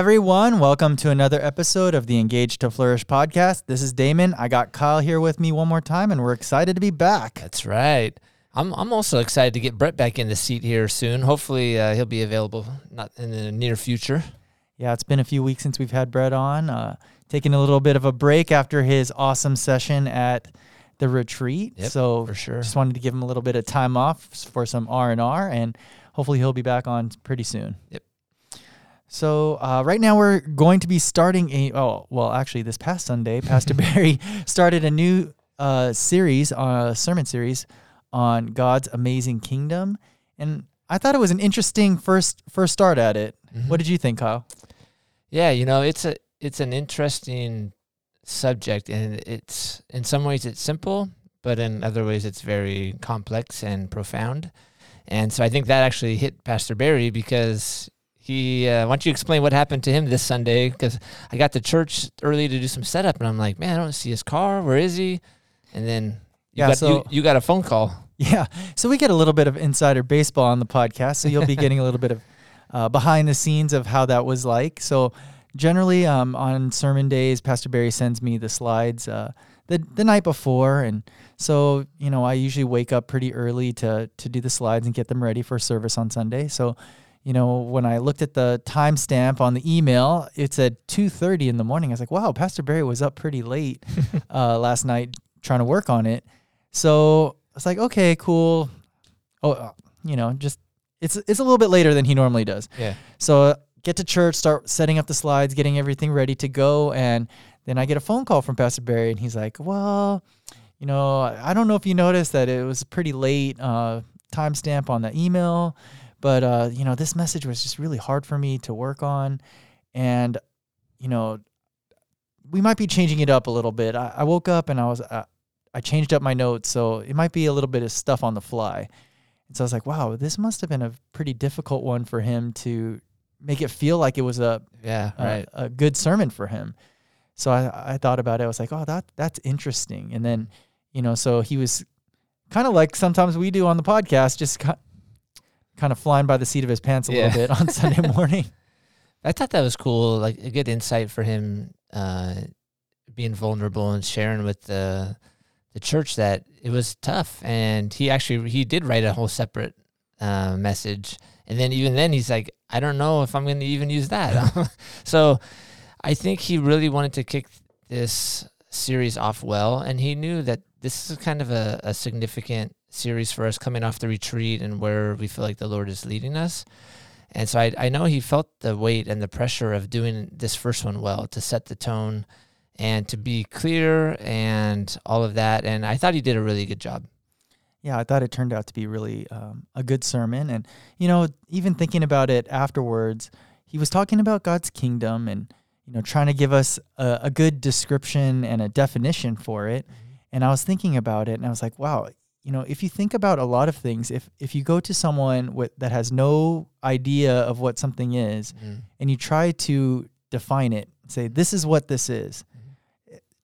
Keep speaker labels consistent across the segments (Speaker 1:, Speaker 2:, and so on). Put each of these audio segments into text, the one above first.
Speaker 1: everyone. Welcome to another episode of the Engage to Flourish podcast. This is Damon. I got Kyle here with me one more time, and we're excited to be back.
Speaker 2: That's right. I'm I'm also excited to get Brett back in the seat here soon. Hopefully, uh, he'll be available not in the near future.
Speaker 1: Yeah, it's been a few weeks since we've had Brett on. Uh, taking a little bit of a break after his awesome session at the retreat.
Speaker 2: Yep,
Speaker 1: so
Speaker 2: for sure.
Speaker 1: just wanted to give him a little bit of time off for some R and R, and hopefully he'll be back on pretty soon.
Speaker 2: Yep.
Speaker 1: So uh, right now we're going to be starting a oh well actually this past Sunday Pastor Barry started a new uh, series uh, sermon series on God's amazing kingdom and I thought it was an interesting first first start at it.
Speaker 2: Mhm.
Speaker 1: What did you think, Kyle?
Speaker 2: Yeah, you know, it's a it's an interesting subject, and it's in some ways it's simple, but in other ways it's very complex and profound. And so I think that actually hit Pastor Barry because he. Uh, why don't you explain what happened to him this Sunday? Because I got to church early to do some setup, and I'm like, man, I don't see his car. Where is he? And then you
Speaker 1: Yeah,
Speaker 2: got
Speaker 1: so-
Speaker 2: you, you got a phone call.
Speaker 1: Yeah, so we get a little bit of insider baseball on the podcast, so you'll be getting a little bit of uh, behind the scenes of how that was like. So generally, um, on sermon days, Pastor Barry sends me the slides uh, the the night before, and so you know I usually wake up pretty early to to do the slides and get them ready for service on Sunday. So. You know, when I looked at the timestamp on the email, it said 2:30 in the morning. I was like, "Wow, Pastor Barry was up pretty late uh, last night trying to work on it." So I was like, okay, cool. Oh, uh, you know, just it's it's a little bit later than he normally does.
Speaker 2: Yeah.
Speaker 1: So uh, get to church, start setting up the slides, getting everything ready to go, and then I get a phone call from Pastor Barry, and he's like, "Well, you know, I don't know if you noticed that it was a pretty late uh, timestamp on the email, but uh, you know, this message was just really hard for me to work on, and you know, we might be changing it up a little bit. I, I woke up and I was uh, I changed up my notes, so it might be a little bit of stuff on the fly. And so I was like, wow, this must have been a pretty difficult one for him to make it feel like it was a
Speaker 2: Yeah.
Speaker 1: a,
Speaker 2: Right.
Speaker 1: a good sermon for him. So I, I thought about it. I was like, oh, that that's interesting. And then, you know, so he was kind of like sometimes we do on the podcast, just kind of flying by the seat of his pants a
Speaker 2: Yeah.
Speaker 1: little bit on Sunday morning.
Speaker 2: I thought that was cool, like a good insight for him, uh, being vulnerable and sharing with the the church that it was tough, and he actually he did write a whole separate uh, message, and then even then he's like, I don't know if I'm going to even use that. so I think he really wanted to kick this series off well, and he knew that this is kind of a, a significant series for us coming off the retreat and where we feel like the Lord is leading us. And so I, I know he felt the weight and the pressure of doing this first one well to set the tone and to be clear and all of that. And I thought he did a really good job.
Speaker 1: yeah, I thought it turned out to be really um, a good sermon. And, you know, even thinking about it afterwards, he was talking about God's kingdom and, you know, trying to give us a, a good description and a definition for it. And I was thinking about it and I was like, wow, you know, if you think about a lot of things, if, if you go to someone with, that has no idea of what something is
Speaker 2: Mhm.
Speaker 1: and you try to define it, say, this is what this is,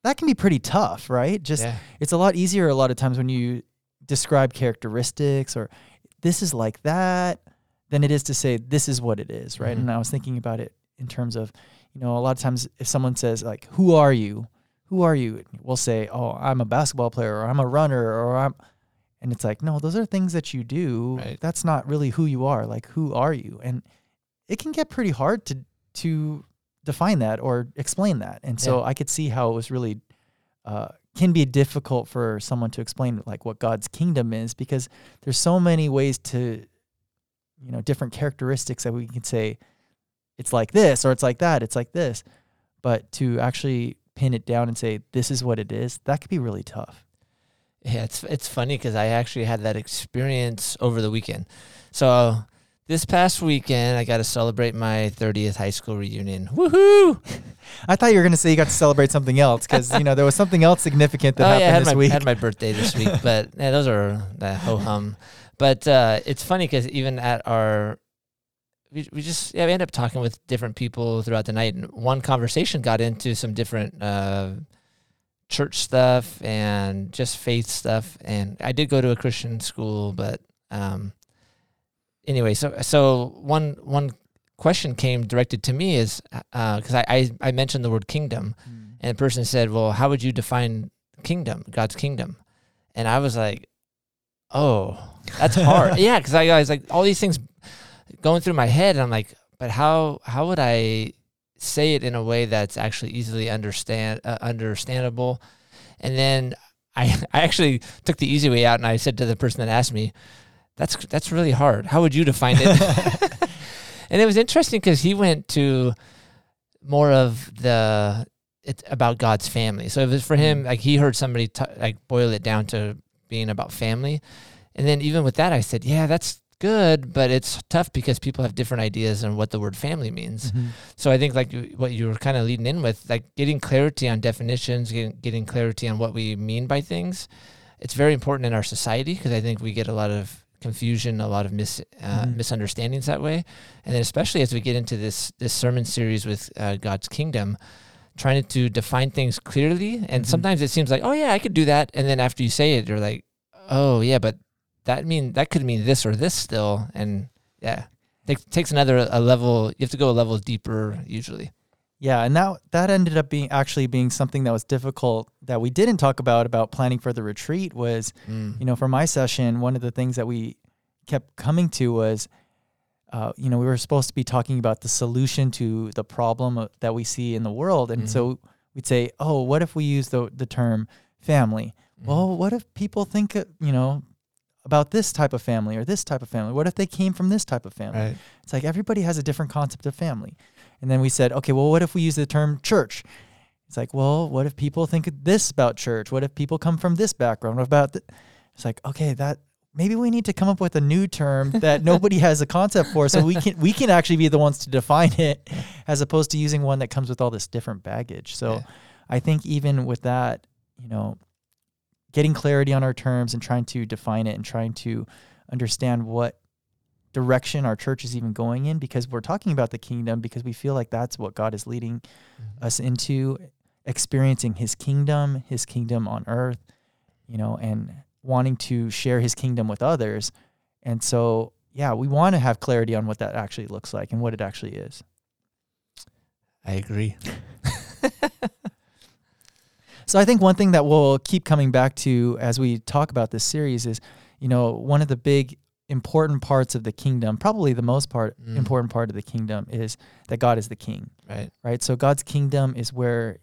Speaker 1: that can be pretty tough, right? Just
Speaker 2: yeah.
Speaker 1: it's a lot easier a lot of times when you describe characteristics or this is like that than it is to say this is what it is, right?
Speaker 2: Mhm.
Speaker 1: And I was thinking about it in terms of, you know, a lot of times if someone says like, "Who are you?" Who are you? We'll say, "Oh, I'm a basketball player or I'm a runner or I'm and it's like, "No, those are things that you do.
Speaker 2: Right.
Speaker 1: That's not really who you are. Like, who are you?" And it can get pretty hard to to define that or explain that. And so
Speaker 2: Yeah.
Speaker 1: I could see how it was really uh, can be difficult for someone to explain like what God's kingdom is because there's so many ways to, you know, different characteristics that we can say it's like this or it's like that, it's like this. But to actually pin it down and say this is what it is, that could be really tough.
Speaker 2: Yeah, it's it's funny because I actually had that experience over the weekend. So this past weekend, I got to celebrate my 30th high school reunion. Woohoo!
Speaker 1: I thought you were going to say you got to celebrate something else because you know there was something else significant that
Speaker 2: oh
Speaker 1: happened
Speaker 2: yeah, I had
Speaker 1: this
Speaker 2: my
Speaker 1: week.
Speaker 2: I had my birthday this week, but yeah, those are the ho hum. But uh, it's funny because even at our we, we just yeah we end up talking with different people throughout the night, and one conversation got into some different uh, church stuff and just faith stuff. And I did go to a Christian school, but um, anyway, so so one one question came directed to me is because I, I I mentioned the word kingdom, and the person said, "Well, how would you define kingdom, God's kingdom?" And I was like, "Oh, that's hard." yeah, because I, I was like all these things going through my head, and I'm like, "But how how would I say it in a way that's actually easily understand uh, understandable?" And then I I actually took the easy way out, and I said to the person that asked me, "That's that's really hard. How would you define it?" and it was interesting because he went to more of the it's about God's family. So it was for him like he heard somebody t- like boil it down to being about family, and then even with that, I said, "Yeah, that's good, but it's tough because people have different ideas on what the word family means."
Speaker 1: Mhm.
Speaker 2: So I think like what you were kind of leading in with, like getting clarity on definitions, getting, getting clarity on what we mean by things, it's very important in our society because I think we get a lot of confusion, a lot of mis, uh,
Speaker 1: Mhm.
Speaker 2: misunderstandings that way, and then especially as we get into this this sermon series with uh, God's kingdom, trying to define things clearly, and
Speaker 1: Mhm.
Speaker 2: sometimes it seems like, oh yeah, I could do that, and then after you say it, you're like, oh yeah, but that mean that could mean this or this still, and yeah. Takes takes another a level. You have to go a level deeper usually.
Speaker 1: Yeah, and that that ended up being actually being something that was difficult that we didn't talk about about planning for the retreat was
Speaker 2: Mm.
Speaker 1: you know for my session one of the things that we kept coming to was uh, you know we were supposed to be talking about the solution to the problem that we see in the world and
Speaker 2: Mhm.
Speaker 1: so we'd say oh what if we use the the term family
Speaker 2: Mm.
Speaker 1: well what if people think uh, you know about this type of family or this type of family what if they came from this type of family
Speaker 2: right.
Speaker 1: it's like everybody has a different concept of family. And then we said, okay, well, what if we use the term church? It's like, well, what if people think this about church? What if people come from this background? What about th-? It's like, okay, that maybe we need to come up with a new term that nobody has a concept for, so we can we can actually be the ones to define it, as opposed to using one that comes with all this different baggage. So
Speaker 2: Yeah.
Speaker 1: I think even with that, you know, getting clarity on our terms and trying to define it and trying to understand what direction our church is even going in because we're talking about the kingdom because we feel like that's what God is leading mm-hmm. us into experiencing his kingdom, his kingdom on earth, you know, and wanting to share his kingdom with others. And so, yeah, we want to have clarity on what that actually looks like and what it actually is.
Speaker 2: I agree.
Speaker 1: So I think one thing that we'll keep coming back to as we talk about this series is, you know, one of the big important parts of the kingdom, probably the most part
Speaker 2: Mm.
Speaker 1: important part of the kingdom is that God is the king,
Speaker 2: Right.
Speaker 1: right? So God's kingdom is where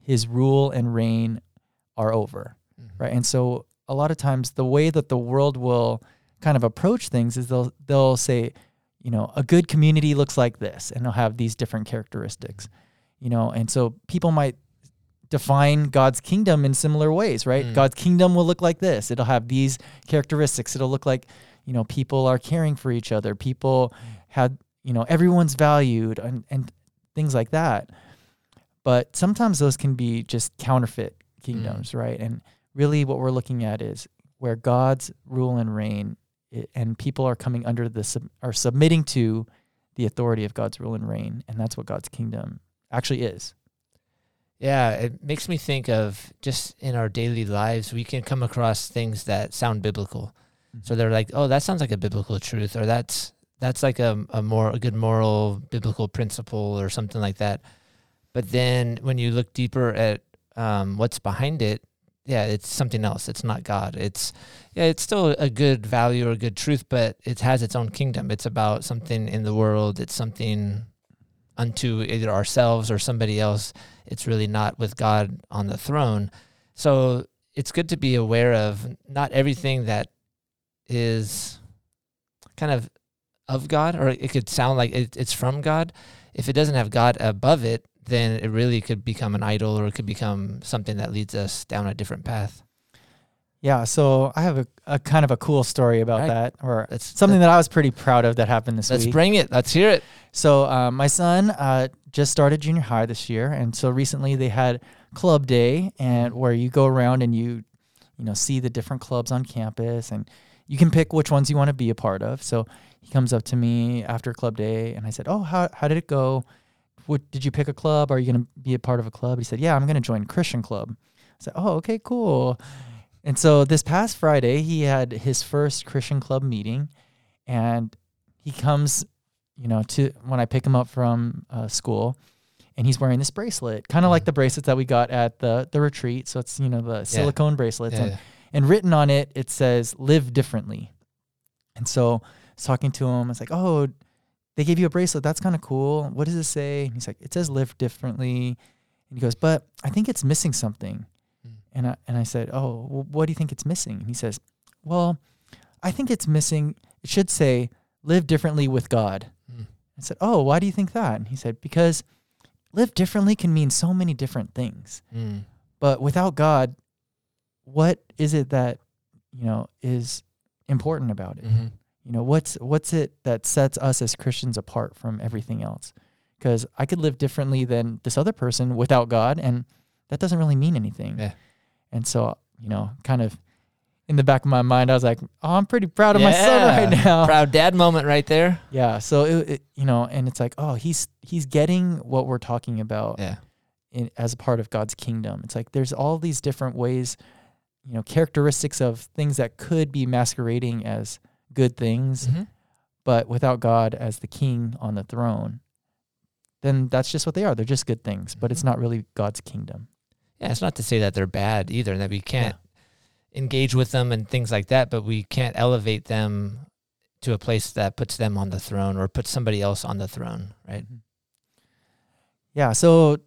Speaker 1: his rule and reign are over,
Speaker 2: Mhm.
Speaker 1: right? And so a lot of times the way that the world will kind of approach things is they'll they'll say, you know, a good community looks like this and they'll have these different characteristics, you know, and so people might define God's kingdom in similar ways, right?
Speaker 2: Mm.
Speaker 1: God's kingdom will look like this. It'll have these characteristics. It'll look like, you know, people are caring for each other. People have, you know, everyone's valued and, and things like that. But sometimes those can be just counterfeit kingdoms, right? And really what we're looking at is where God's rule and reign and people are coming under the sub, are submitting to the authority of God's rule and reign, and that's what God's kingdom actually is.
Speaker 2: Yeah, it makes me think of just in our daily lives, we can come across things that sound biblical. So they're like, oh, that sounds like a biblical truth, or that's that's like a a more a good moral biblical principle, or something like that. But then when you look deeper at um, what's behind it, yeah, it's something else. It's not God. It's yeah, it's still a good value or a good truth, but it has its own kingdom. It's about something in the world. It's something unto either ourselves or somebody else. It's really not with God on the throne. So it's good to be aware of not everything that is kind of of God, or it could sound like it, it's from God. If it doesn't have God above it, then it really could become an idol, or it could become something that leads us down a different path.
Speaker 1: Yeah, so I have a, a kind of a cool story about
Speaker 2: Right.
Speaker 1: that, or
Speaker 2: Let's
Speaker 1: something that I was pretty proud of that happened this week.
Speaker 2: let's bring it. Let's hear it.
Speaker 1: So uh, my son uh, just started junior high this year, and so recently they had club day, and where you go around and you, you know, see the different clubs on campus, and you can pick which ones you want to be a part of. So he comes up to me after club day, and I said, "Oh, how how did it go? What did you pick a club? Are you going to be a part of a club?" He said, "Yeah, I'm going to join Christian club." I said, "Oh, okay, cool." And so this past Friday, he had his first Christian club meeting, and he comes you know, to when I pick him up from uh, school, and he's wearing this bracelet, kind of like
Speaker 2: Mhm.
Speaker 1: the bracelets that we got at the the retreat. So it's you know the silicone bracelets,
Speaker 2: Yeah,
Speaker 1: and, and written on it it says "Live differently." And so I was talking to him. I was like, "Oh, they gave you a bracelet. That's kind of cool. What does it say?" And he's like, "It says live differently." And he goes, "But I think it's missing something." And I and I said, "Oh, well, what do you think it's missing?" And he says, "Well, I think it's missing. It should say live differently with God."
Speaker 2: Mm.
Speaker 1: I said, "Oh, why do you think that?" And he said, "Because live differently can mean so many different things.
Speaker 2: Mm.
Speaker 1: But without God, what is it that, you know, is important about it?
Speaker 2: Mhm.
Speaker 1: You know, what's what's it that sets us as Christians apart from everything else? Because I could live differently than this other person without God, and that doesn't really mean anything.
Speaker 2: Yeah.
Speaker 1: And so, you know, kind of in the back of my mind, I was like, "Oh, I'm pretty proud of my son right now."
Speaker 2: Proud dad moment right there.
Speaker 1: Yeah. So it, it, you know, and it's like, oh, he's he's getting what we're talking about
Speaker 2: Yeah.
Speaker 1: in, as a part of God's kingdom. It's like there's all these different ways, you know, characteristics of things that could be masquerading as good things,
Speaker 2: Mhm.
Speaker 1: but without God as the king on the throne, then that's just what they are. They're just good things, but it's
Speaker 2: Mhm.
Speaker 1: not really God's kingdom.
Speaker 2: Yeah, it's not to say that they're bad either, and that we can't engage with them and things like that, but we can't elevate them to a place that puts them on the throne or puts somebody else on the throne, right? Mm-hmm.
Speaker 1: Yeah. So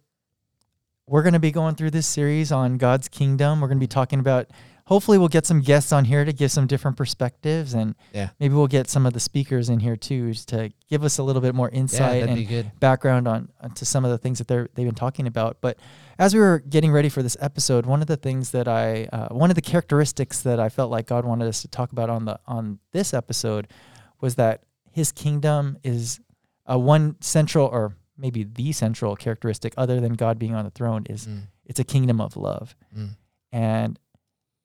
Speaker 1: we're going to be going through this series on God's kingdom. We're going to be talking about, hopefully, we'll get some guests on here to give some different perspectives. And
Speaker 2: Yeah.
Speaker 1: maybe we'll get some of the speakers in here too to give us a little bit more insight
Speaker 2: that'd
Speaker 1: and background on to some of the things that they're they've been talking about. But as we were getting ready for this episode, one of the things that I uh, one of the characteristics that I felt like God wanted us to talk about on the on this episode was that His kingdom is a one central or maybe the central characteristic other than God being on the throne is
Speaker 2: Mm,
Speaker 1: it's a kingdom of love
Speaker 2: mm,
Speaker 1: and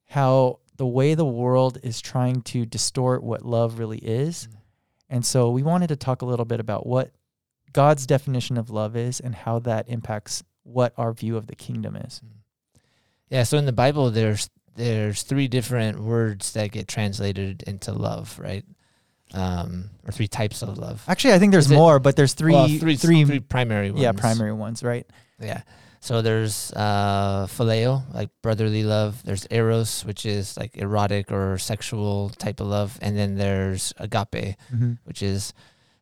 Speaker 1: how the way the world is trying to distort what love really is.
Speaker 2: Mm.
Speaker 1: And so we wanted to talk a little bit about what God's definition of love is and how that impacts what our view of the kingdom is.
Speaker 2: Yeah, so in the Bible, there's there's three different words that get translated into love, right? Um, or three types of love.
Speaker 1: Actually, I think there's
Speaker 2: Is it-
Speaker 1: more, but there's three,
Speaker 2: Well, three,
Speaker 1: three,
Speaker 2: three primary ones.
Speaker 1: yeah, primary ones, right?
Speaker 2: Yeah. So there's uh, phileo, like brotherly love. There's eros, which is like erotic or sexual type of love, and then there's agape,
Speaker 1: Mm-hmm.
Speaker 2: which is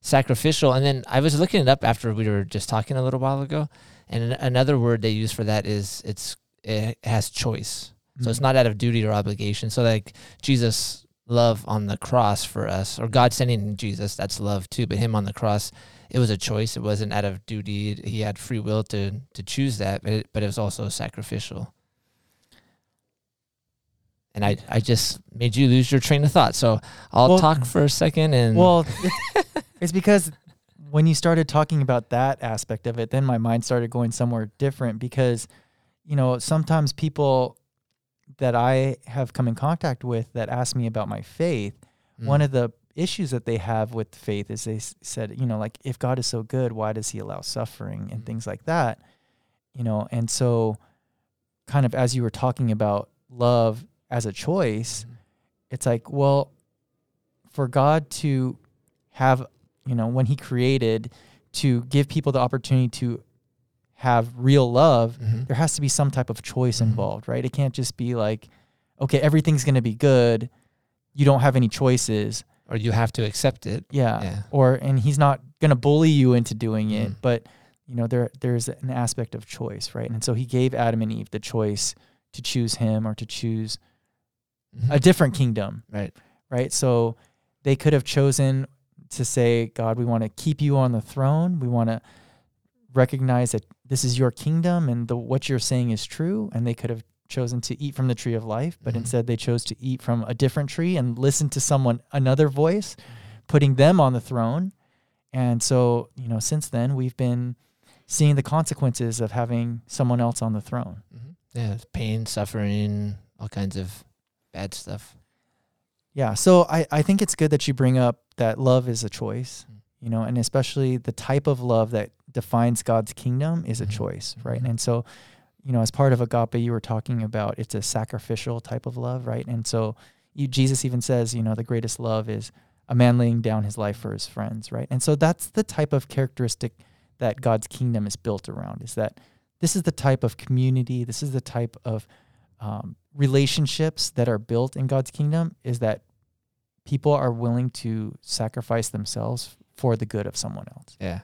Speaker 2: sacrificial. And then I was looking it up after we were just talking a little while ago, and another word they use for that is it's it has choice. So
Speaker 1: Mm.
Speaker 2: it's not out of duty or obligation. So like Jesus' love on the cross for us, or God sending Jesus, that's love too. But him on the cross, it was a choice. It wasn't out of duty. He had free will to to choose that, but it, but it was also sacrificial. And I, I just made you lose your train of thought. So I'll
Speaker 1: Well-
Speaker 2: talk for a second and
Speaker 1: Well, it's, because when you started talking about that aspect of it, then my mind started going somewhere different because, you know, sometimes people that I have come in contact with that ask me about my faith,
Speaker 2: Mm.
Speaker 1: one of the issues that they have with faith is they said, you know, like if God is so good, why does he allow suffering and
Speaker 2: Mhm.
Speaker 1: things like that? You know, and so kind of as you were talking about love as a choice,
Speaker 2: Mhm.
Speaker 1: it's like, well, for God to have, you know, when he created to give people the opportunity to have real love,
Speaker 2: Mhm.
Speaker 1: there has to be some type of choice
Speaker 2: Mhm.
Speaker 1: involved, right? It can't just be like, okay, everything's going to be good. You don't have any choices.
Speaker 2: Or you have to accept it.
Speaker 1: Yeah.
Speaker 2: Yeah.
Speaker 1: Or and he's not going to bully you into doing it,
Speaker 2: Mm.
Speaker 1: but you know, there there's an aspect of choice, right? And so he gave Adam and Eve the choice to choose him or to choose
Speaker 2: Mhm.
Speaker 1: a different kingdom,
Speaker 2: right.
Speaker 1: right? So they could have chosen to say, God, we want to keep you on the throne. We want to recognize that this is your kingdom and the what you're saying is true. And they could have chosen to eat from the tree of life, but
Speaker 2: Mhm.
Speaker 1: instead they chose to eat from a different tree and listen to someone another voice, putting them on the throne. And so, you know, since then we've been seeing the consequences of having someone else on the throne.
Speaker 2: Mhm. Yeah, pain, suffering, all kinds of bad stuff.
Speaker 1: Yeah. So I, I think it's good that you bring up that love is a choice,
Speaker 2: Mm.
Speaker 1: you know, and especially the type of love that defines God's kingdom is a
Speaker 2: Mhm.
Speaker 1: choice, right?
Speaker 2: Mhm.
Speaker 1: And so, you know, as part of agape, you were talking about it's a sacrificial type of love, right? And so you, Jesus even says, you know, the greatest love is a man laying down his life for his friends, right? And so that's the type of characteristic that God's kingdom is built around. Is that this is the type of community, this is the type of um, relationships that are built in God's kingdom. Is that people are willing to sacrifice themselves for the good of someone else.
Speaker 2: Yeah.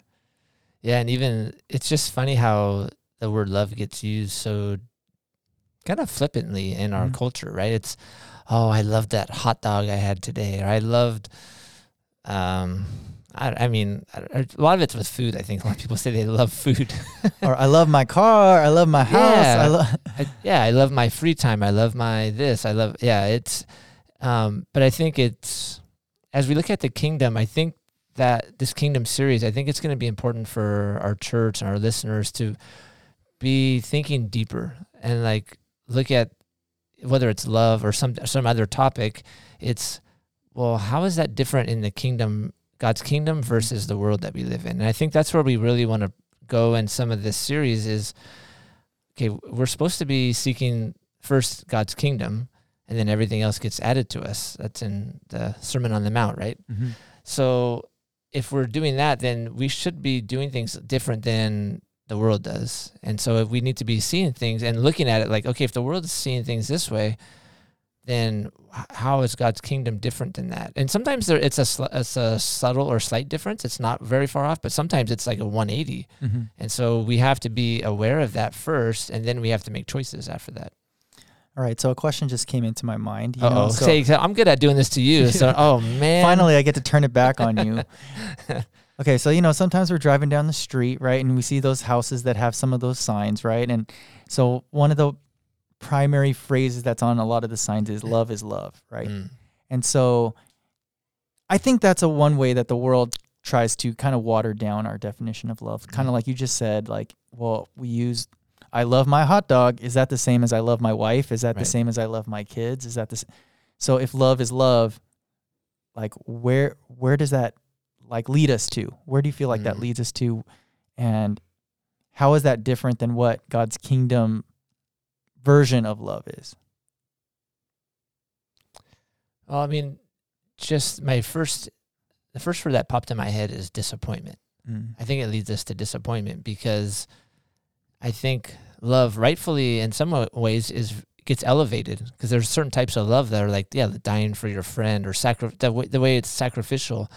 Speaker 2: Yeah, and even it's just funny how the word love gets used so kind of flippantly in our
Speaker 1: Mhm.
Speaker 2: culture, right? It's oh, I loved that hot dog I had today, or I loved um I, I mean, a lot of it's with food. I think a lot of people say they love food.
Speaker 1: or I love my car, I love my house,
Speaker 2: Yeah.
Speaker 1: I love
Speaker 2: I, yeah, I love my free time. I love my this. I love yeah. It's, um, but I think it's as we look at the kingdom. I think that this kingdom series. I think it's going to be important for our church and our listeners to be thinking deeper and like look at whether it's love or some some other topic. It's well, how is that different in the kingdom, God's kingdom versus the world that we live in? And I think that's where we really want to go in some of this series is okay, we're supposed to be seeking first God's kingdom and then everything else gets added to us. That's in the Sermon on the Mount, right?
Speaker 1: Mhm.
Speaker 2: So if we're doing that, then we should be doing things different than the world does. And so if we need to be seeing things and looking at it like, okay, if the world is seeing things this way, then how is God's kingdom different than that? And sometimes there, it's a it's a subtle or slight difference. It's not very far off, but sometimes it's like a 180.
Speaker 1: Mhm.
Speaker 2: And so we have to be aware of that first, and then we have to make choices after that.
Speaker 1: All right, so a question just came into my mind. You know,
Speaker 2: oh.
Speaker 1: so
Speaker 2: I'm good at doing this to you. So, oh man.
Speaker 1: finally I get to turn it back on you. Okay, so you know, sometimes we're driving down the street, right, and we see those houses that have some of those signs, right? And so one of the primary phrases that's on a lot of the signs is love is love, right?
Speaker 2: Mm.
Speaker 1: And so I think that's a one way that the world tries to kind of water down our definition of love. Kind of like you just said, like, well, we use I love my hot dog. Is that the same as I love my wife? Is that the same as I love my kids? Is that the s- So if love is love, like where where does that like lead us to? Where do you feel like that
Speaker 2: Mm.
Speaker 1: leads us to? And how is that different than what God's kingdom version of love is?
Speaker 2: Well, I mean, just my first, the first word that popped in my head is disappointment.
Speaker 1: Mm.
Speaker 2: I think it leads us to disappointment because I think love, rightfully in some ways, is gets elevated because there's certain types of love that are like, yeah, the dying for your friend or sacri- the, way, the way it's sacrificial.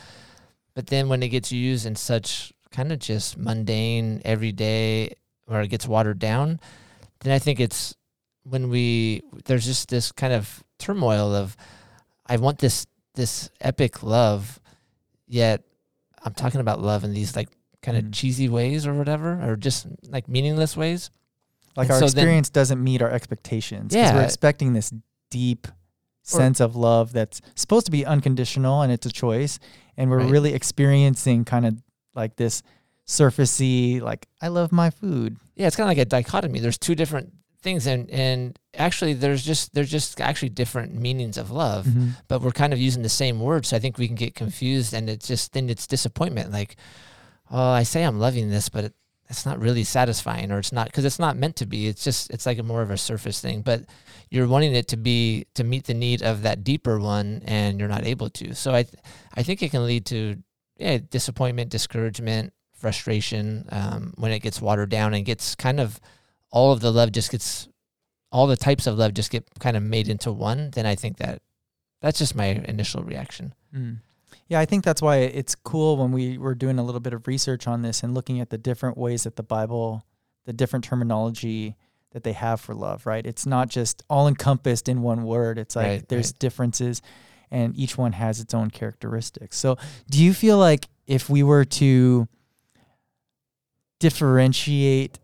Speaker 2: But then when it gets used in such kind of just mundane, everyday, or it gets watered down, then I think it's when we there's just this kind of turmoil of I want this this epic love, yet I'm talking about love in these like kind of
Speaker 1: Mm.
Speaker 2: cheesy ways or whatever, or just like meaningless ways.
Speaker 1: Like
Speaker 2: And
Speaker 1: our
Speaker 2: so then-
Speaker 1: experience doesn't meet our expectations. 'cause we're expecting this deep sense of love that's supposed to be unconditional and it's a choice. And we're
Speaker 2: Right.
Speaker 1: really experiencing kind of like this surfacey, like, I love my food.
Speaker 2: Yeah, it's kind of like a dichotomy. There's two different things, and and actually, there's just there's just actually different meanings of love.
Speaker 1: Mhm.
Speaker 2: but we're kind of using the same word. So I think we can get confused and it's just, then it's disappointment. Like, oh, I say I'm loving this, but it, it's not really satisfying or it's not, because it's not meant to be. It's just, it's like a more of a surface thing, but you're wanting it to be, to meet the need of that deeper one and you're not able to. So I, I think it can lead to, yeah, disappointment, discouragement, frustration um, when it gets watered down and gets kind of all of the love just gets, all the types of love just get kind of made into one. Then I think that that's just my initial reaction.
Speaker 1: Mm. Yeah, I think that's why it's cool when we were doing a little bit of research on this and looking at the different ways that the Bible, the different terminology that they have for love, right? It's not just all encompassed in one word. It's like
Speaker 2: Right,
Speaker 1: there's
Speaker 2: right.
Speaker 1: differences and each one has its own characteristics. So, do you feel like if we were to differentiate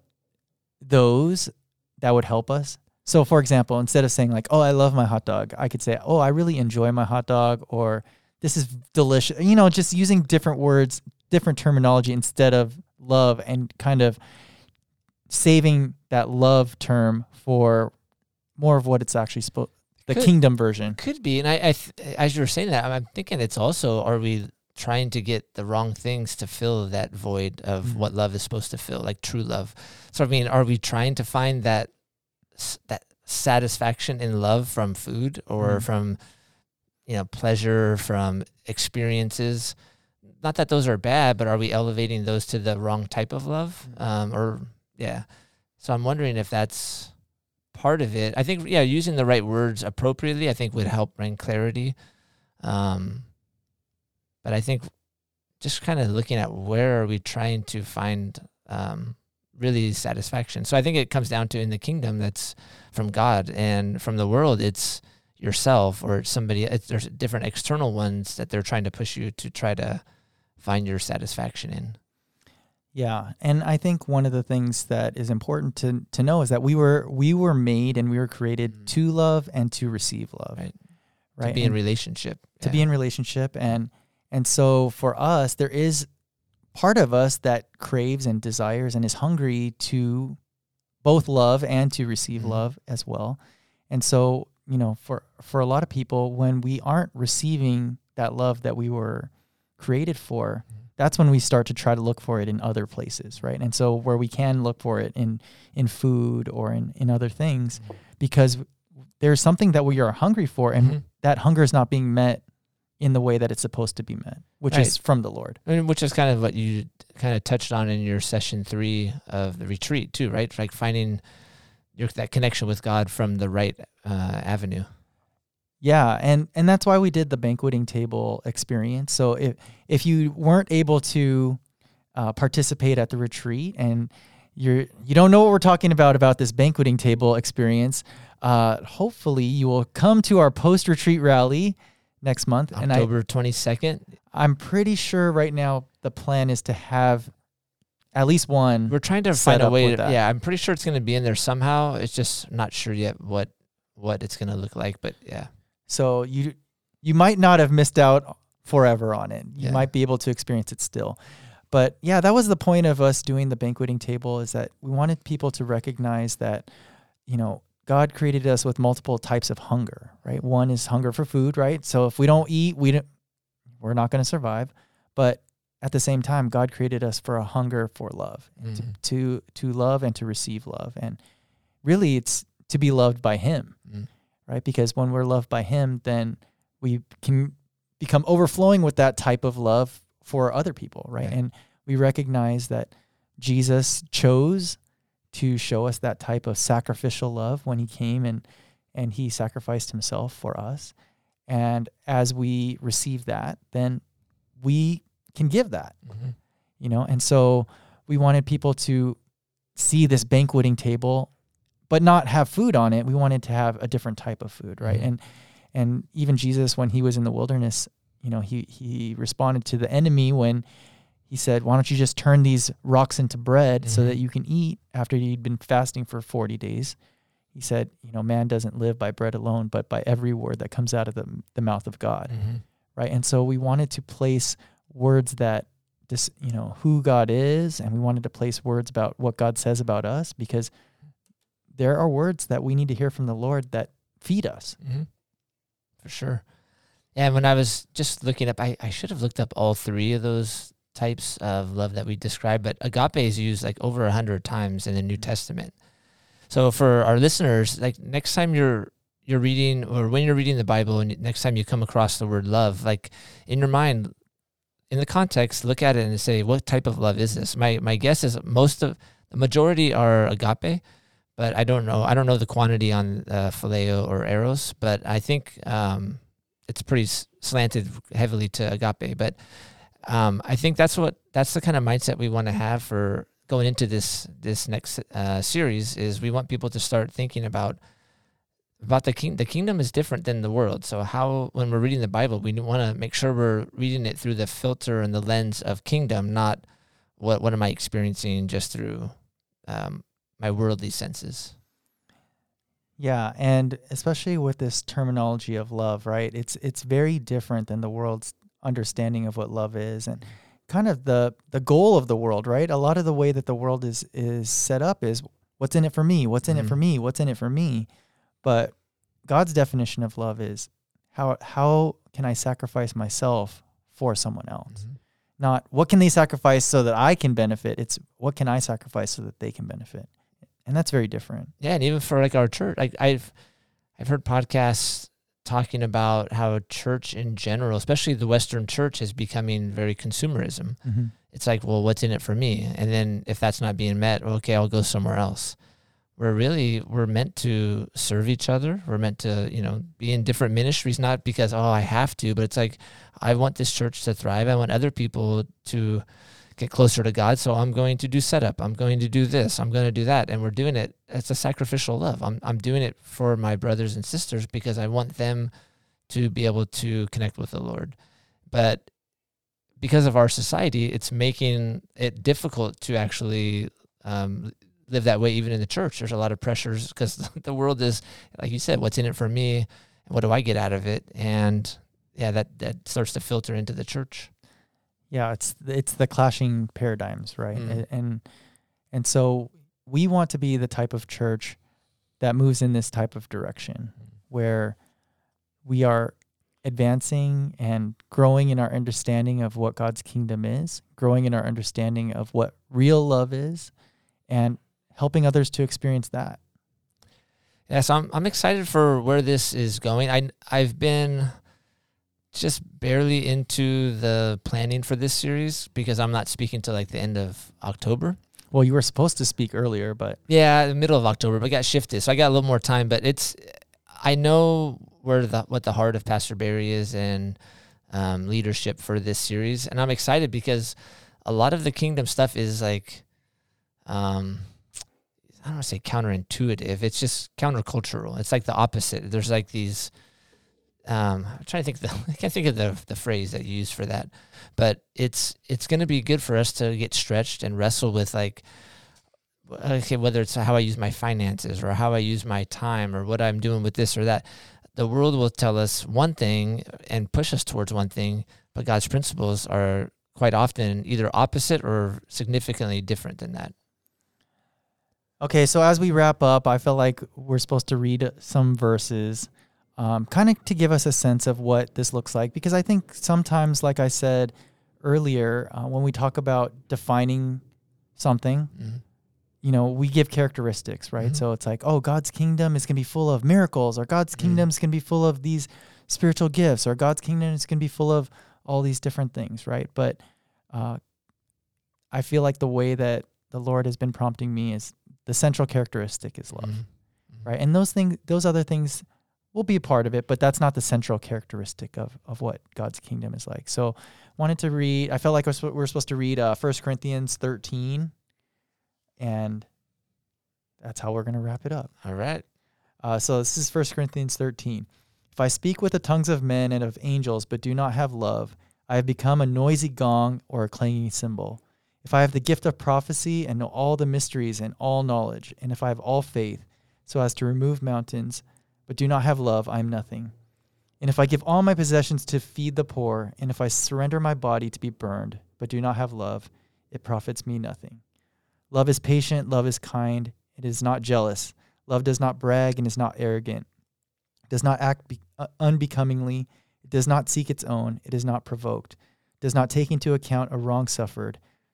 Speaker 1: those, that would help us? So, for example, instead of saying like, "Oh, I love my hot dog," I could say, "Oh, I really enjoy my hot dog," or "This is delicious." You know, just using different words, different terminology instead of love, and kind of saving that love term for more of what it's actually supposed. The
Speaker 2: Could-
Speaker 1: kingdom version.
Speaker 2: Could be, and I, I th- as you were saying that, I'm- thinking it's also are we trying to get the wrong things to fill that void of
Speaker 1: Mhm.
Speaker 2: what love is supposed to fill, like true love. So I mean, are we trying to find that that satisfaction in love from food or
Speaker 1: Mhm.
Speaker 2: from you know pleasure from experiences. Not that those are bad but are we elevating those to the wrong type of love? Um, or yeah. So i'm wondering if that's part of it. I think yeah using the right words appropriately i think would help bring clarity. Um, but i think just kind of looking at where are we trying to find um, really satisfaction. So i think it comes down to in the kingdom that's from god and from the world it's yourself or somebody there's different external ones that they're trying to push you to try to find your satisfaction in
Speaker 1: Yeah, and I think one of the things that is important to to know is that we were we were made and we were created
Speaker 2: Mhm.
Speaker 1: to love and to receive love.
Speaker 2: Right.
Speaker 1: Right.
Speaker 2: to be in relationship
Speaker 1: to be in relationship and and so for us there is part of us that craves and desires and is hungry to both love and to receive
Speaker 2: Mhm.
Speaker 1: love as well. And so, you know, for for a lot of people when we aren't receiving that love that we were created for,
Speaker 2: Mhm.
Speaker 1: that's when we start to try to look for it in other places, right? And so where we can look for it in in food or in in other things because there's something that we are hungry for and
Speaker 2: Mhm.
Speaker 1: that hunger is not being met in the way that it's supposed to be met, which is from the Lord.
Speaker 2: I mean, which is kind of what you kind of touched on in your session three of the retreat too, right? Like finding your that connection with God from the right uh, avenue.
Speaker 1: Yeah, and and that's why we did the banqueting table experience. So if if you weren't able to uh, participate at the retreat and you're you don't know what we're talking about about this banqueting table experience, uh, hopefully you will come to our post retreat rally next month.
Speaker 2: October twenty second.
Speaker 1: I'm pretty sure right now the plan is to have at least one.
Speaker 2: We're trying to find a way. To, yeah, I'm pretty sure it's going to be in there somehow. It's just not sure yet what what it's going to look like. But yeah,
Speaker 1: So you you might not have missed out forever on it. You
Speaker 2: Yeah.
Speaker 1: might be able to experience it still. But yeah, that was the point of us doing the banqueting table is that we wanted people to recognize that you know, God created us with multiple types of hunger, right? One is hunger for food, right? So if we don't eat, we don't we're not going to survive. But at the same time, God created us for a hunger for love, and to,
Speaker 2: Mhm.
Speaker 1: to to love and to receive love. And really it's to be loved by him
Speaker 2: Mm.
Speaker 1: right? Because when we're loved by Him, then we can become overflowing with that type of love for other people, right?
Speaker 2: Right.
Speaker 1: And we recognize that Jesus chose to show us that type of sacrificial love when He came and and He sacrificed Himself for us. And as we receive that, then we can give that
Speaker 2: Mhm.
Speaker 1: you know and so we wanted people to see this banqueting table but not have food on it we wanted to have a different type of food right
Speaker 2: Mhm.
Speaker 1: and and even jesus when he was in the wilderness you know he he responded to the enemy when he said why don't you just turn these rocks into bread so
Speaker 2: Mhm.
Speaker 1: that you can eat after you'd been fasting for 40 days he said you know man doesn't live by bread alone but by every word that comes out of the, the mouth of god
Speaker 2: Mhm.
Speaker 1: right? And so we wanted to place words that this, you know, who God is, and we wanted to place words about what God says about us because there are words that we need to hear from the Lord that feed us.
Speaker 2: hmm For sure. And when I was just looking up, I, I should have looked up all three of those types of love that we described, but agape is used like over a hundred times in the New Testament. So for our listeners, like next time you're you're reading or when you're reading the Bible and next time you come across the word love, like in your mind, in the context, look at it and say, what type of love is this? My my guess is most of the majority are agape, but I don't know. I don't know the quantity on uh, phileo or eros, but I think um, it's pretty slanted heavily to agape. But um, I think that's what that's the kind of mindset we want to have for going into this this next uh, series. Is we want people to start thinking about about the king. The kingdom is different than the world. So how when we're reading the Bible, we want to make sure we're reading it through the filter and the lens of kingdom, not what what am I experiencing just through um, my worldly senses.
Speaker 1: Yeah, and especially with this terminology of love, right? It's it's very different than the world's understanding of what love is and kind of the the goal of the world, right? A lot of the way that the world is is set up is what's in it for me? What's in it for me? What's in it for me? But God's definition of love is how how can I sacrifice myself for someone else? Not what can they sacrifice so that I can benefit? It's what can I sacrifice so that they can benefit? And that's very different.
Speaker 2: Yeah, and even for like our church, like I've I've heard podcasts talking about how church in general, especially the Western church, is becoming very consumerism.
Speaker 1: Mm-hmm.
Speaker 2: It's like, well, what's in it for me? And then if that's not being met, okay, I'll go somewhere else. We're really we're meant to serve each other. We're meant to, you know, be in different ministries, not because oh I have to, but it's like I want this church to thrive. I want other people to get closer to God. So I'm going to do setup. I'm going to do this. I'm going to do that. And we're doing it. It's a sacrificial love. I'm, I'm doing it for my brothers and sisters because I want them to be able to connect with the Lord. But because of our society, it's making it difficult to actually um, live that way, even in the church. There's a lot of pressures because the world is, like you said, what's in it for me? What do I get out of it? And yeah, that, that starts to filter into the church.
Speaker 1: Yeah, it's it's the clashing paradigms, right?
Speaker 2: Mm.
Speaker 1: And and so we want to be the type of church that moves in this type of direction where we are advancing and growing in our understanding of what God's kingdom is, growing in our understanding of what real love is, and helping others to experience that.
Speaker 2: Yeah, so I'm I'm excited for where this is going. I I've been just barely into the planning for this series because I'm not speaking till like the end of October.
Speaker 1: Well, you were supposed to speak earlier, but
Speaker 2: Yeah, the middle of October, but got shifted, so I got a little more time. But it's I know where the what the heart of Pastor Barry is and um, leadership for this series, and I'm excited because a lot of the kingdom stuff is like, um, I don't want to say counterintuitive. It's just countercultural. It's like the opposite. There's like these. Um, I'm trying to think. The, I can't think of the the phrase that you use for that, but it's it's going to be good for us to get stretched and wrestle with like okay, whether it's how I use my finances or how I use my time or what I'm doing with this or that, the world will tell us one thing and push us towards one thing, but God's principles are quite often either opposite or significantly different than that.
Speaker 1: Okay, so as we wrap up, I feel like we're supposed to read some verses, um, kind of to give us a sense of what this looks like. Because I think sometimes, like I said earlier, uh, when we talk about defining something,
Speaker 2: Mhm.
Speaker 1: you know, we give characteristics, right?
Speaker 2: Mhm.
Speaker 1: So it's like, oh, God's kingdom is going to be full of miracles, or God's
Speaker 2: Mhm.
Speaker 1: kingdom is going to be full of these spiritual gifts, or God's kingdom is going to be full of all these different things, right? But uh, I feel like the way that the Lord has been prompting me is the central characteristic is love,
Speaker 2: Mhm.
Speaker 1: right? And those things, those other things will be a part of it, but that's not the central characteristic of of what God's kingdom is like. So, wanted to read. I felt like we're, we're supposed to read uh, 1 Corinthians thirteen, and that's how we're going to wrap it up.
Speaker 2: All right.
Speaker 1: Uh, so this is 1 Corinthians 13. If I speak with the tongues of men and of angels, but do not have love, I have become a noisy gong or a clanging cymbal. If I have the gift of prophecy and know all the mysteries and all knowledge, and if I have all faith so as to remove mountains, but do not have love, I am nothing. And if I give all my possessions to feed the poor, and if I surrender my body to be burned, but do not have love, it profits me nothing. Love is patient, love is kind, it is not jealous. Love does not brag and is not arrogant, it does not act be- uh, unbecomingly, it does not seek its own, it is not provoked, does not take into account a wrong suffered,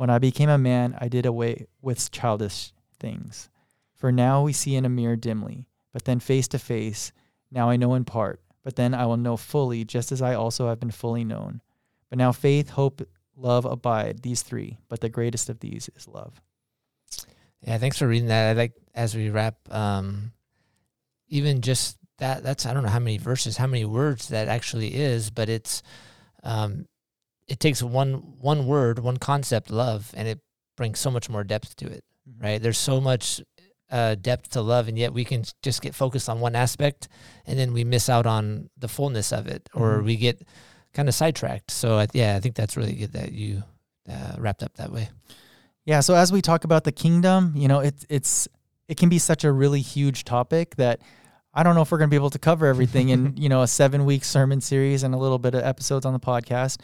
Speaker 1: When I became a man, I did away with childish things. For now we see in a mirror dimly, but then face to face. Now I know in part, but then I will know fully, just as I also have been fully known. But now faith, hope, love abide, these three, but the greatest of these is love.
Speaker 2: Yeah, thanks for reading that. I like as we wrap, um, even just that. That's I don't know how many verses, how many words that actually is, but it's um, it takes one one word, one concept, love, and it brings so much more depth to it. Right? There's so much uh, depth to love, and yet we can just get focused on one aspect, and then we miss out on the fullness of it, or
Speaker 1: Mhm.
Speaker 2: we get kind of sidetracked. So I, yeah, I think that's really good that you uh, wrapped up that way.
Speaker 1: Yeah, so as we talk about the kingdom, you know, it's it's it can be such a really huge topic that I don't know if we're going to be able to cover everything in, you know, a 7-week sermon series and a little bit of episodes on the podcast.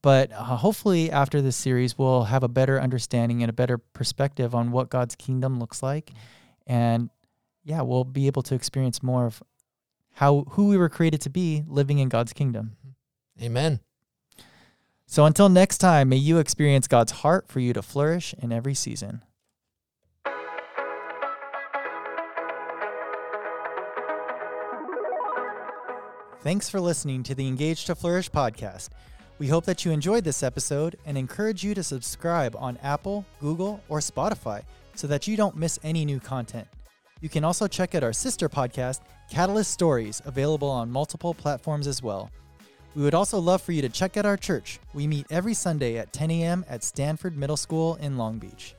Speaker 1: But uh, hopefully after this series we'll have a better understanding and a better perspective on what God's kingdom looks like and yeah, we'll be able to experience more of how who we were created to be living in God's kingdom.
Speaker 2: Amen.
Speaker 1: So until next time, may you experience God's heart for you to flourish in every season. Thanks for listening to the Engage to Flourish podcast. We hope that you enjoyed this episode and encourage you to subscribe on Apple, Google, or Spotify so that you don't miss any new content. You can also check out our sister podcast, Catalyst Stories, available on multiple platforms as well. We would also love for you to check out our church. We meet every Sunday at 10 a.m. at Stanford Middle School in Long Beach.